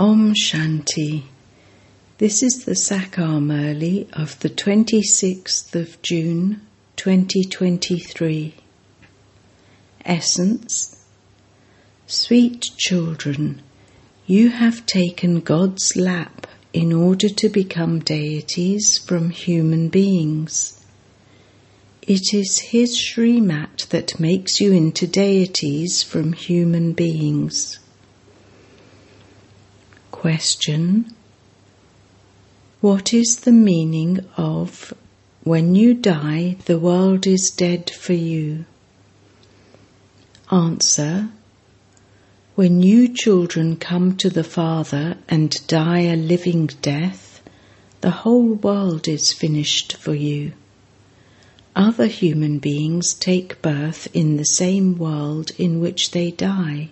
Om Shanti. This is the Sakar Murli of the 26th of June 2023. Essence Sweet children, you have taken God's lap in order to become deities from human beings. It is His Srimat that makes you into deities from human beings. Question What is the meaning of when you die, the world is dead for you? Answer When you children come to the Father and die a living death, the whole world is finished for you. Other human beings take birth in the same world in which they die,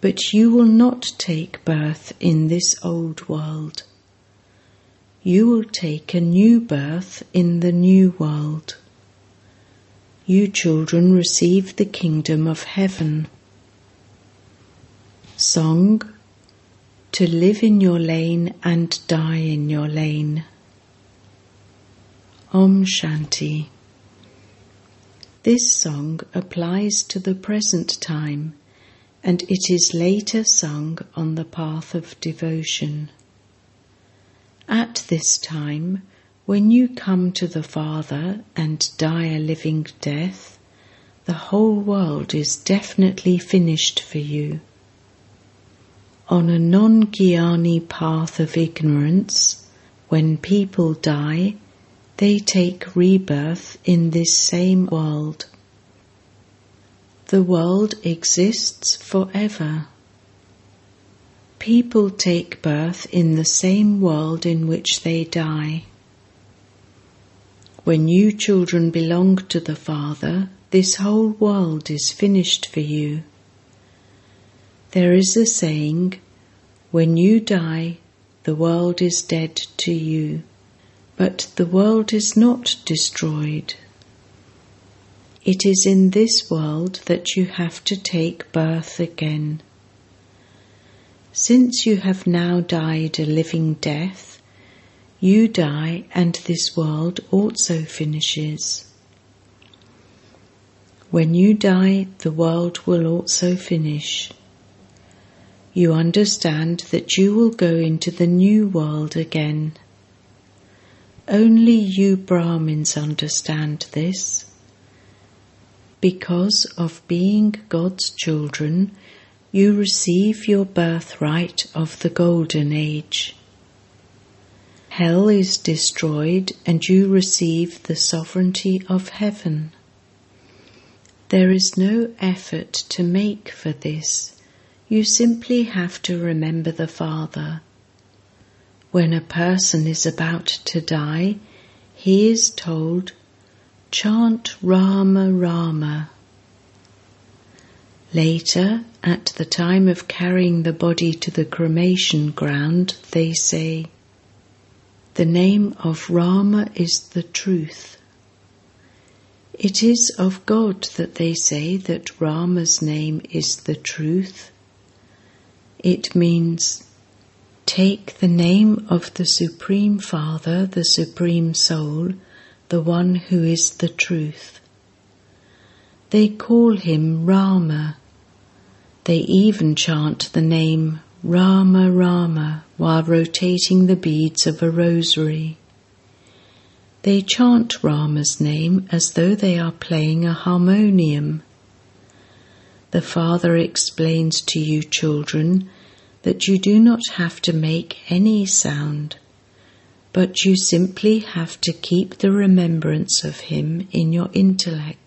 but you will not take birth in this old world. You will take a new birth in the new world. You children receive the kingdom of heaven. Song To live in your lane and die in your lane. Om Shanti. This song applies to the present time and it is later sung on the path of devotion. At this time, when you come to the Father and die a living death, the whole world is definitely finished for you. On a non Gyani path of ignorance, when people die, they take rebirth in this same world. The world exists forever. People take birth in the same world in which they die. When you children belong to the Father, this whole world is finished for you. There is a saying, when you die, the world is dead to you. But the world is not destroyed. It is in this world that you have to take birth again. Since you have now died a living death, you die and this world also finishes. When you die, the world will also finish. You understand that you will go into the new world again. Only you Brahmins understand this. Because of being God's children, you receive your birthright of the Golden Age. Hell is destroyed and you receive the sovereignty of heaven. There is no effort to make for this. You simply have to remember the Father when a person is about to die, he is told, chant Rama Rama. Later, at the time of carrying the body to the cremation ground, they say, The name of Rama is the truth. It is of God that they say that Rama's name is the truth. It means Take the name of the Supreme Father, the Supreme Soul, the one who is the truth. They call him Rama. They even chant the name Rama Rama while rotating the beads of a rosary. They chant Rama's name as though they are playing a harmonium. The Father explains to you, children, that you do not have to make any sound, but you simply have to keep the remembrance of Him in your intellects.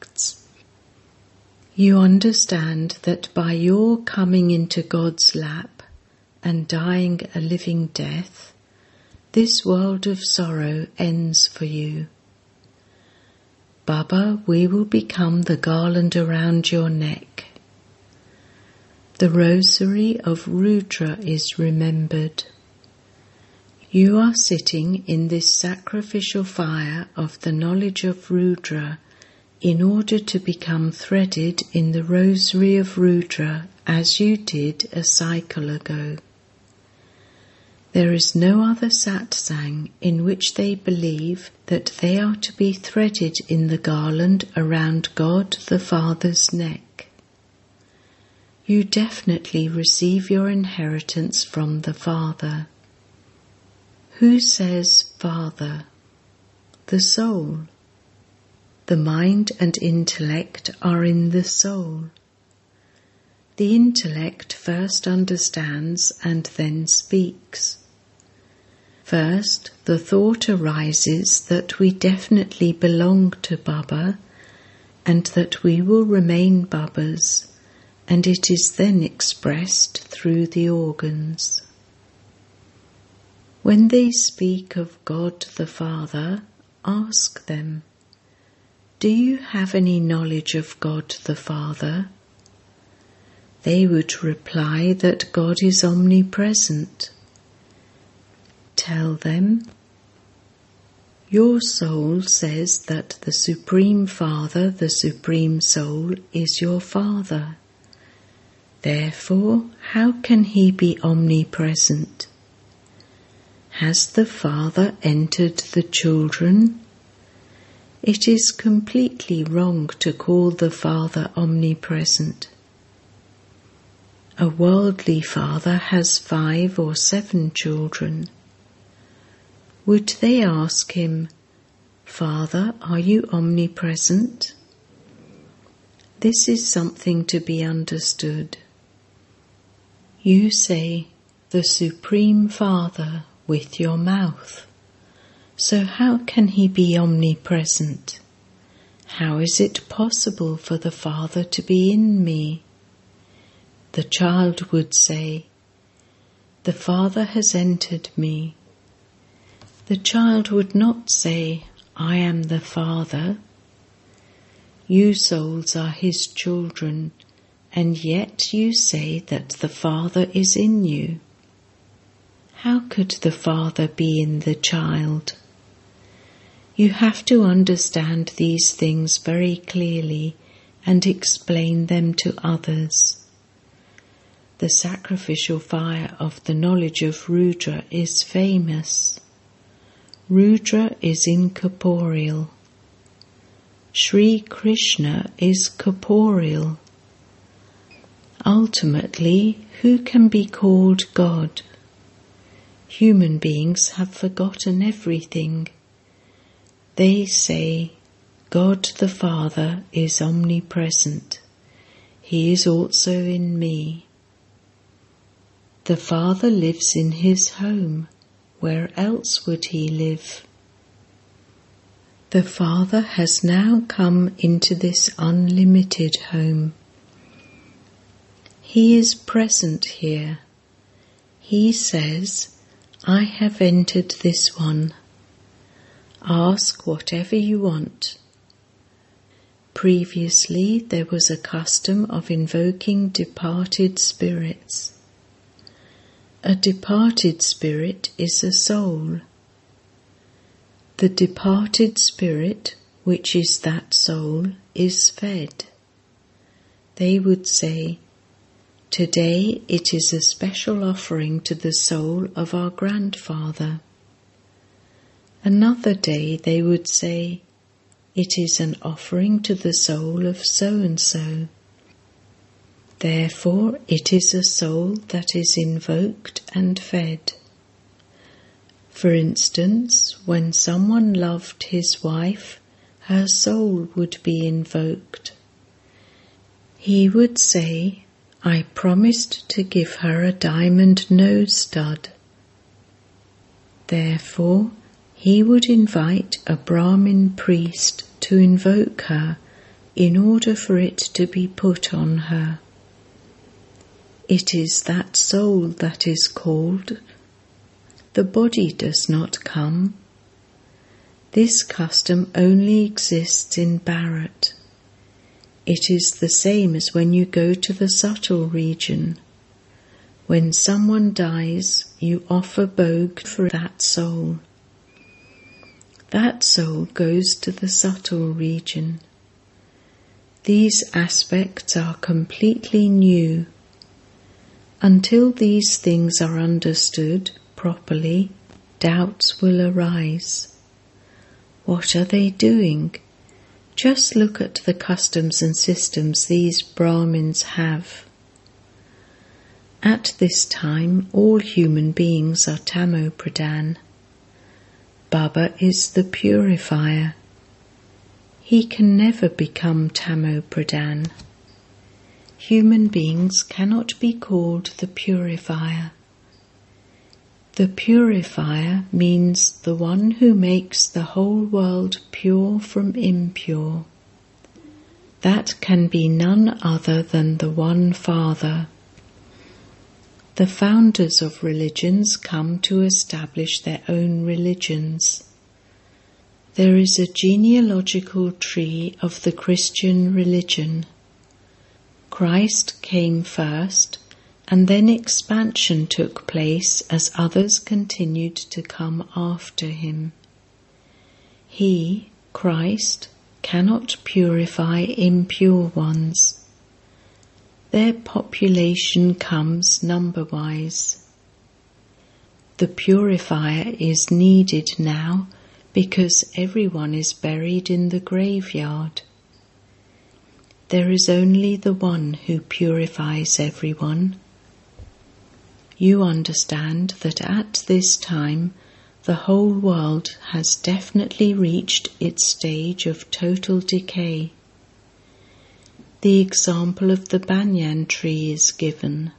You understand that by your coming into God's lap and dying a living death, this world of sorrow ends for you. Baba, we will become the garland around your neck the rosary of Rudra is remembered. You are sitting in this sacrificial fire of the knowledge of Rudra in order to become threaded in the rosary of Rudra as you did a cycle ago. There is no other satsang in which they believe that they are to be threaded in the garland around God the Father's neck. You definitely receive your inheritance from the Father. Who says Father? The soul. The mind and intellect are in the soul. The intellect first understands and then speaks. First, the thought arises that we definitely belong to Baba and that we will remain Babas, and it is then expressed through the organs. When they speak of God the Father, ask them, Do you have any knowledge of God the Father? They would reply that God is omnipresent tell them, Your soul says that the Supreme Father, the Supreme Soul, is your Father. Therefore, how can he be omnipresent? Has the Father entered the children? It is completely wrong to call the Father omnipresent. A worldly father has five or seven children would they ask him, Father, are you omnipresent? This is something to be understood. You say, the Supreme Father, with your mouth. So, how can he be omnipresent? How is it possible for the Father to be in me? The child would say, The Father has entered me. The child would not say, I am the Father. You souls are his children, and yet you say that the Father is in you. How could the Father be in the child? You have to understand these things very clearly and explain them to others. The sacrificial fire of the knowledge of Rudra is famous. Rudra is incorporeal. Sri Krishna is corporeal. Ultimately, who can be called God? Human beings have forgotten everything. They say, God the Father is omnipresent. He is also in me. The Father lives in his home where else would he live? The Father has now come into this unlimited home. He is present here. He says, I have entered this one. Ask whatever you want. Previously, there was a custom of invoking departed spirits. A departed spirit is a soul. The departed spirit, which is that soul, is fed. They would say, Today it is a special offering to the soul of our grandfather. Another day they would say, It is an offering to the soul of so and so. Therefore, it is a soul that is invoked and fed. For instance, when someone loved his wife, her soul would be invoked. He would say, I promised to give her a diamond nose stud. Therefore, he would invite a Brahmin priest to invoke her in order for it to be put on her. It is that soul that is called. The body does not come. This custom only exists in Bharat. It is the same as when you go to the subtle region. When someone dies, you offer bhog for that soul. That soul goes to the subtle region. These aspects are completely new until these things are understood, properly, doubts will arise. What are they doing? Just look at the customs and systems these Brahmins have. At this time, all human beings are Tamo Pradhan. Baba is the purifier. He can never become Tamo Pradhan. Human beings cannot be called the purifier. The purifier means the one who makes the whole world pure from impure. That can be none other than the one Father. The founders of religions come to establish their own religions. There is a genealogical tree of the Christian religion. Christ came first, and then expansion took place as others continued to come after him. He, Christ, cannot purify impure ones. Their population comes number wise. The purifier is needed now because everyone is buried in the graveyard. There is only the one who purifies everyone. You understand that at this time the whole world has definitely reached its stage of total decay. The example of the banyan tree is given.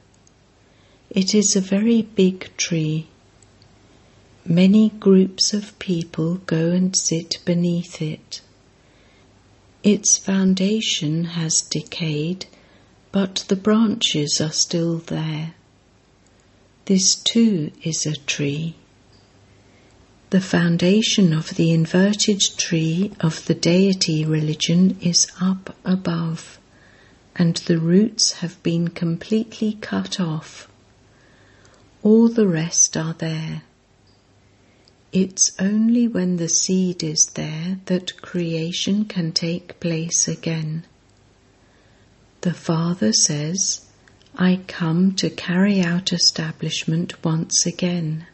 It is a very big tree. Many groups of people go and sit beneath it. Its foundation has decayed, but the branches are still there. This too is a tree. The foundation of the inverted tree of the deity religion is up above, and the roots have been completely cut off. All the rest are there. It's only when the seed is there that creation can take place again. The Father says, I come to carry out establishment once again.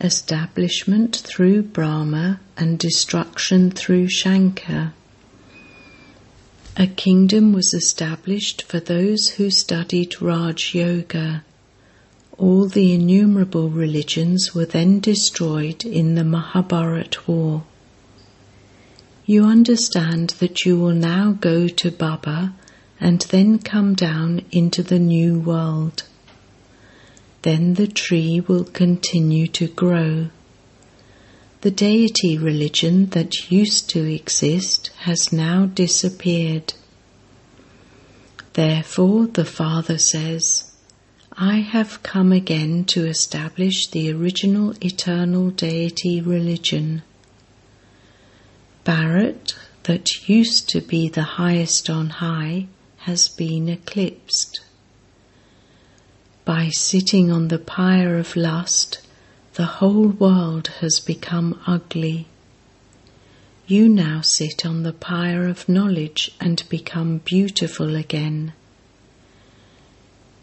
Establishment through Brahma and destruction through Shankar. A kingdom was established for those who studied Raj Yoga all the innumerable religions were then destroyed in the Mahabharat war. You understand that you will now go to Baba and then come down into the new world. Then the tree will continue to grow. The deity religion that used to exist has now disappeared. Therefore, the Father says, I have come again to establish the original eternal deity religion. Bharat, that used to be the highest on high, has been eclipsed. By sitting on the pyre of lust, the whole world has become ugly. You now sit on the pyre of knowledge and become beautiful again.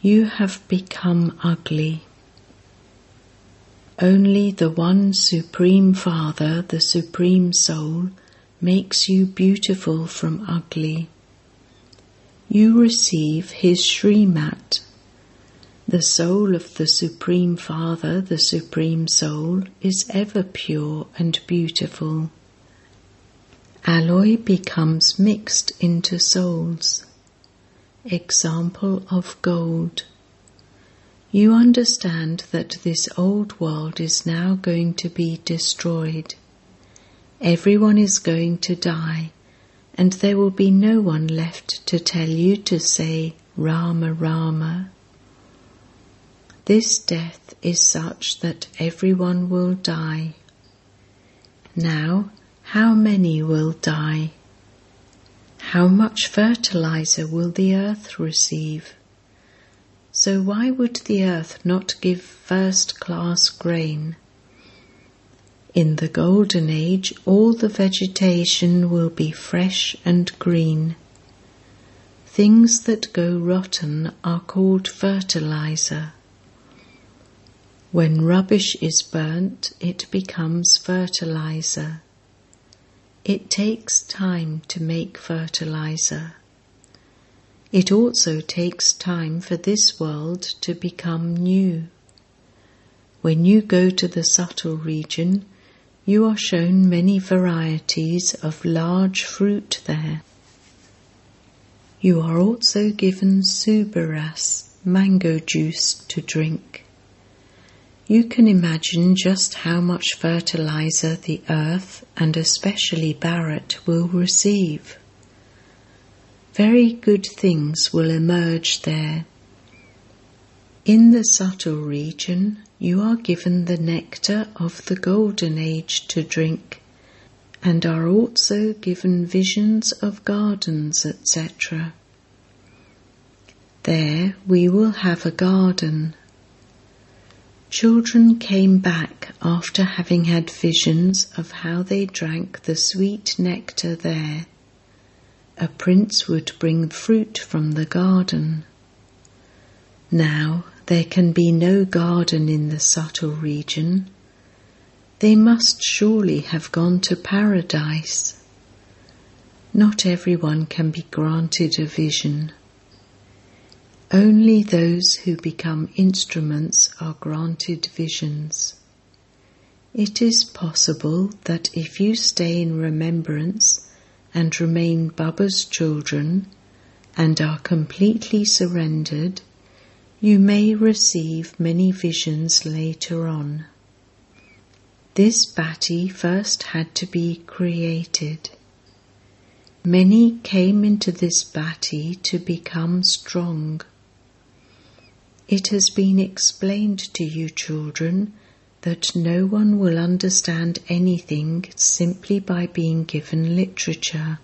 You have become ugly. Only the one Supreme Father, the Supreme Soul, makes you beautiful from ugly. You receive His Srimat. The soul of the Supreme Father, the Supreme Soul, is ever pure and beautiful. Alloy becomes mixed into souls example of gold. You understand that this old world is now going to be destroyed. Everyone is going to die, and there will be no one left to tell you to say Rama Rama. This death is such that everyone will die. Now, how many will die? How much fertilizer will the earth receive? So, why would the earth not give first class grain? In the golden age, all the vegetation will be fresh and green. Things that go rotten are called fertilizer. When rubbish is burnt, it becomes fertilizer. It takes time to make fertilizer. It also takes time for this world to become new. When you go to the subtle region, you are shown many varieties of large fruit there. You are also given subras, mango juice, to drink. You can imagine just how much fertilizer the earth and especially Bharat will receive. Very good things will emerge there. In the subtle region, you are given the nectar of the golden age to drink and are also given visions of gardens, etc. There we will have a garden Children came back after having had visions of how they drank the sweet nectar there. A prince would bring fruit from the garden. Now there can be no garden in the subtle region. They must surely have gone to paradise. Not everyone can be granted a vision. Only those who become instruments are granted visions. It is possible that if you stay in remembrance and remain Baba's children and are completely surrendered, you may receive many visions later on. This bhati first had to be created. Many came into this bhati to become strong. It has been explained to you, children, that no one will understand anything simply by being given literature.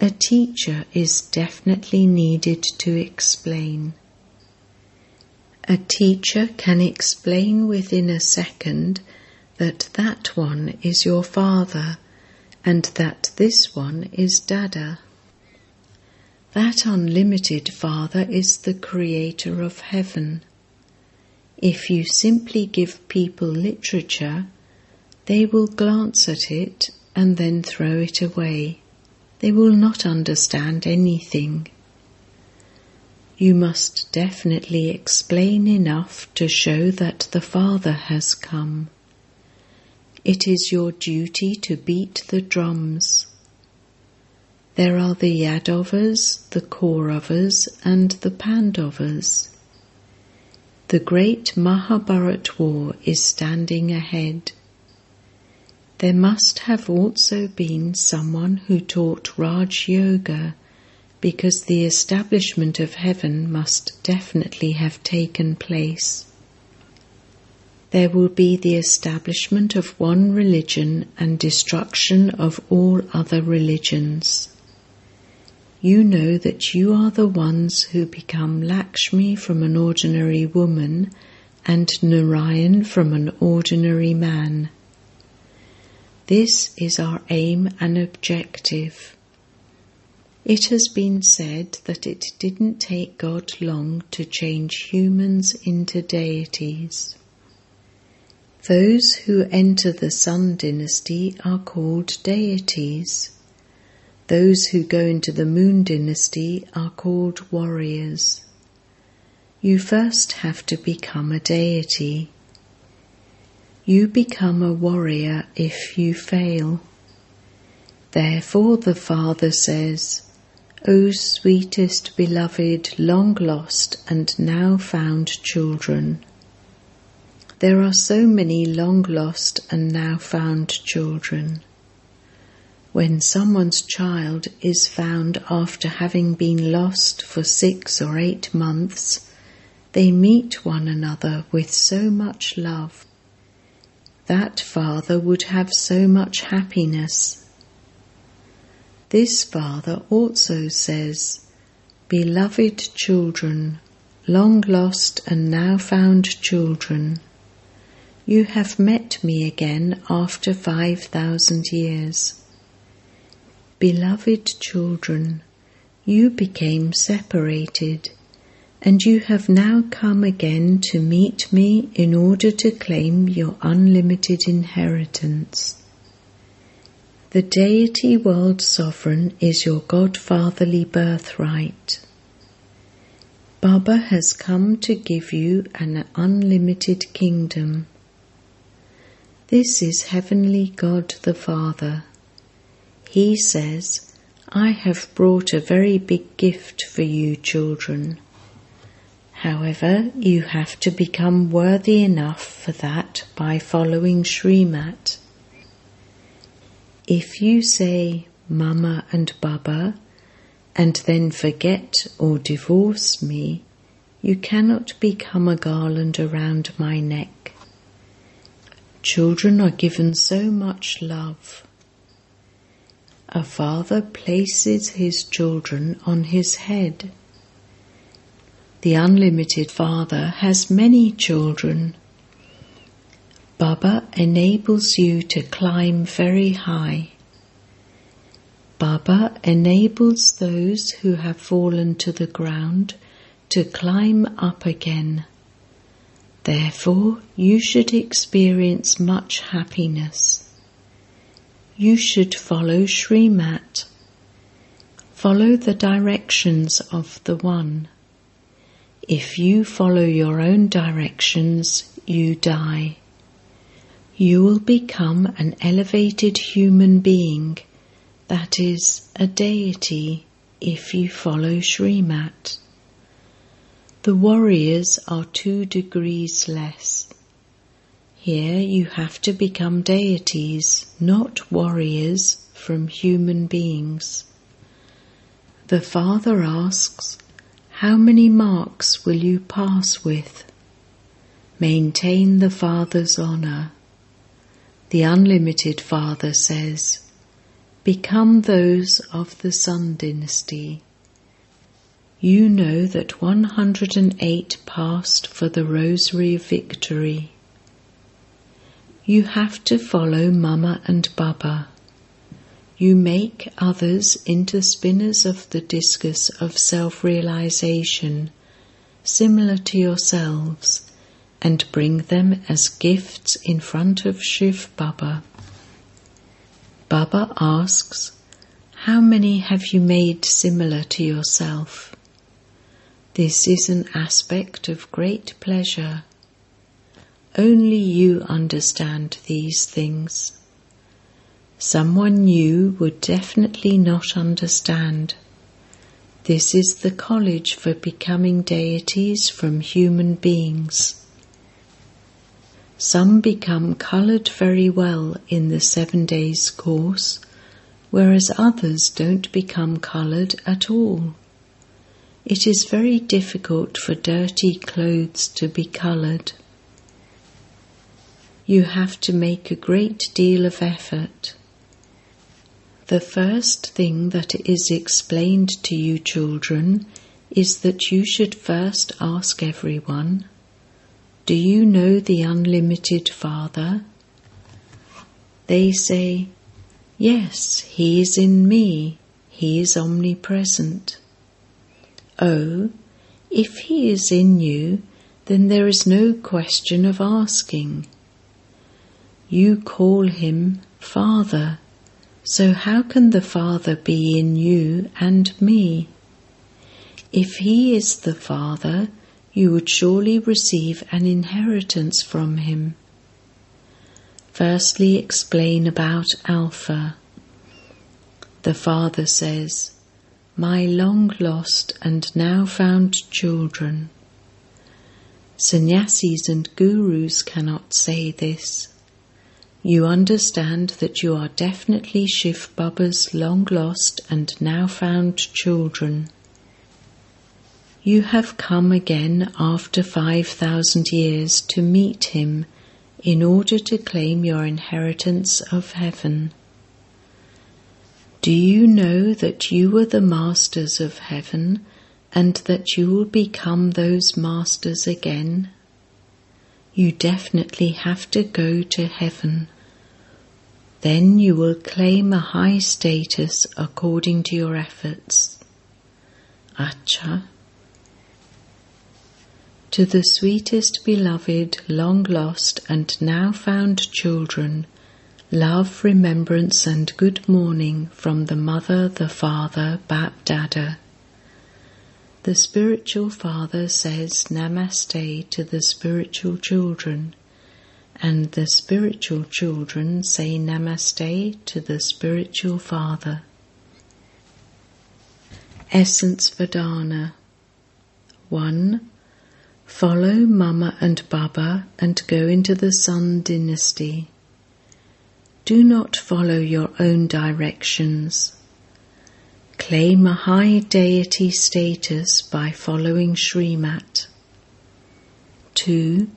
A teacher is definitely needed to explain. A teacher can explain within a second that that one is your father and that this one is Dada. That unlimited Father is the Creator of heaven. If you simply give people literature, they will glance at it and then throw it away. They will not understand anything. You must definitely explain enough to show that the Father has come. It is your duty to beat the drums. There are the Yadavas, the Kauravas, and the Pandavas. The great Mahabharat war is standing ahead. There must have also been someone who taught Raj Yoga because the establishment of heaven must definitely have taken place. There will be the establishment of one religion and destruction of all other religions you know that you are the ones who become Lakshmi from an ordinary woman and Narayan from an ordinary man. This is our aim and objective. It has been said that it didn't take God long to change humans into deities. Those who enter the Sun dynasty are called deities. Those who go into the Moon dynasty are called warriors. You first have to become a deity. You become a warrior if you fail. Therefore, the Father says, O sweetest beloved, long lost and now found children. There are so many long lost and now found children. When someone's child is found after having been lost for six or eight months, they meet one another with so much love. That father would have so much happiness. This father also says, Beloved children, long lost and now found children, you have met me again after five thousand years. Beloved children, you became separated. and you have now come again to meet me in order to claim your unlimited inheritance. The deity world sovereign is your godfatherly birthright. Baba has come to give you an unlimited kingdom. This is Heavenly God the Father. He says, I have brought a very big gift for you, children. However, you have to become worthy enough for that by following Srimat. If you say Mama and Baba and then forget or divorce me, you cannot become a garland around my neck. Children are given so much love. A father places his children on his head. The unlimited Father has many children. Baba enables you to climb very high. Baba enables those who have fallen to the ground to climb up again. Therefore, you should experience much happiness. You should follow Srimat. Follow the directions of the One. If you follow your own directions, you die. You will become an elevated human being, that is, a deity, if you follow Srimat. The warriors are two degrees less. Here you have to become deities, not warriors from human beings. The Father asks, How many marks will you pass with? Maintain the Father's honour. The Unlimited Father says, Become those of the Sun Dynasty you know that 108 passed for the Rosary of Victory. You have to follow Mama and Baba. You make others into spinners of the discus of self realization, similar to yourselves, and bring them as gifts in front of Shiv Baba. Baba asks, How many have you made similar to yourself? This is an aspect of great pleasure. Only you understand these things. Someone new would definitely not understand. This is the college for becoming deities from human beings. Some become coloured very well in the seven days course, whereas others don't become coloured at all. It is very difficult for dirty clothes to be coloured. You have to make a great deal of effort. The first thing that is explained to you, children, is that you should first ask everyone Do you know the unlimited Father? They say, Yes, He is in me, He is omnipresent. Oh, if he is in you, then there is no question of asking. You call him Father, so how can the Father be in you and me? If he is the Father, you would surely receive an inheritance from him. Firstly, explain about Alpha. The Father says, my long lost and now found children. Sannyasis and gurus cannot say this. You understand that you are definitely Shiv Baba's long lost and now found children. You have come again after 5,000 years to meet him in order to claim your inheritance of heaven. Do you know that you are the masters of heaven and that you will become those masters again? You definitely have to go to heaven. Then you will claim a high status according to your efforts. Acha. To the sweetest beloved, long lost, and now found children, love, remembrance, and good morning from the Mother, the Father, Bap Dada. The spiritual father says Namaste to the spiritual children, and the spiritual children say Namaste to the spiritual father. Essence for Dharna 1. Follow Mama and Baba and go into the Sun dynasty. Do not follow your own directions. Claim a high deity status by following Srimat. 2.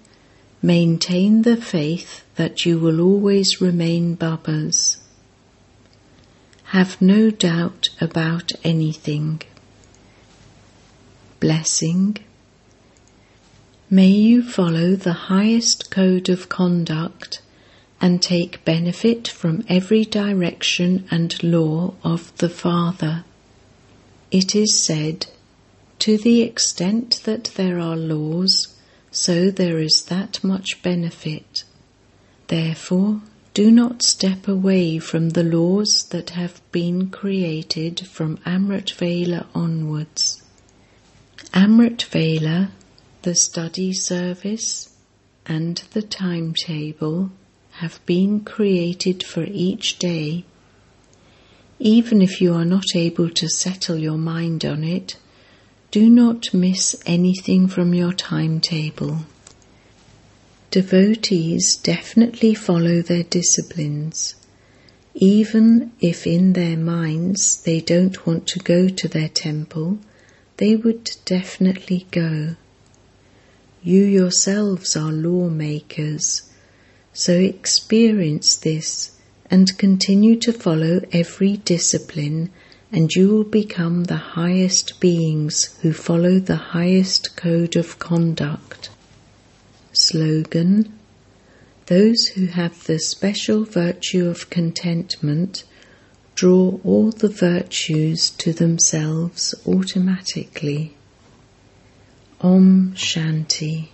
Maintain the faith that you will always remain Babas. Have no doubt about anything. Blessing. May you follow the highest code of conduct and take benefit from every direction and law of the Father. It is said, to the extent that there are laws, so there is that much benefit. Therefore, do not step away from the laws that have been created from Amrit Vela onwards. Amrit Vela, the study service, and the timetable have been created for each day even if you are not able to settle your mind on it, do not miss anything from your timetable. Devotees definitely follow their disciplines, even if in their minds they don't want to go to their temple, they would definitely go. You yourselves are lawmakers, so experience this and continue to follow every discipline, and you will become the highest beings who follow the highest code of conduct. Slogan Those who have the special virtue of contentment draw all the virtues to themselves automatically. Om Shanti.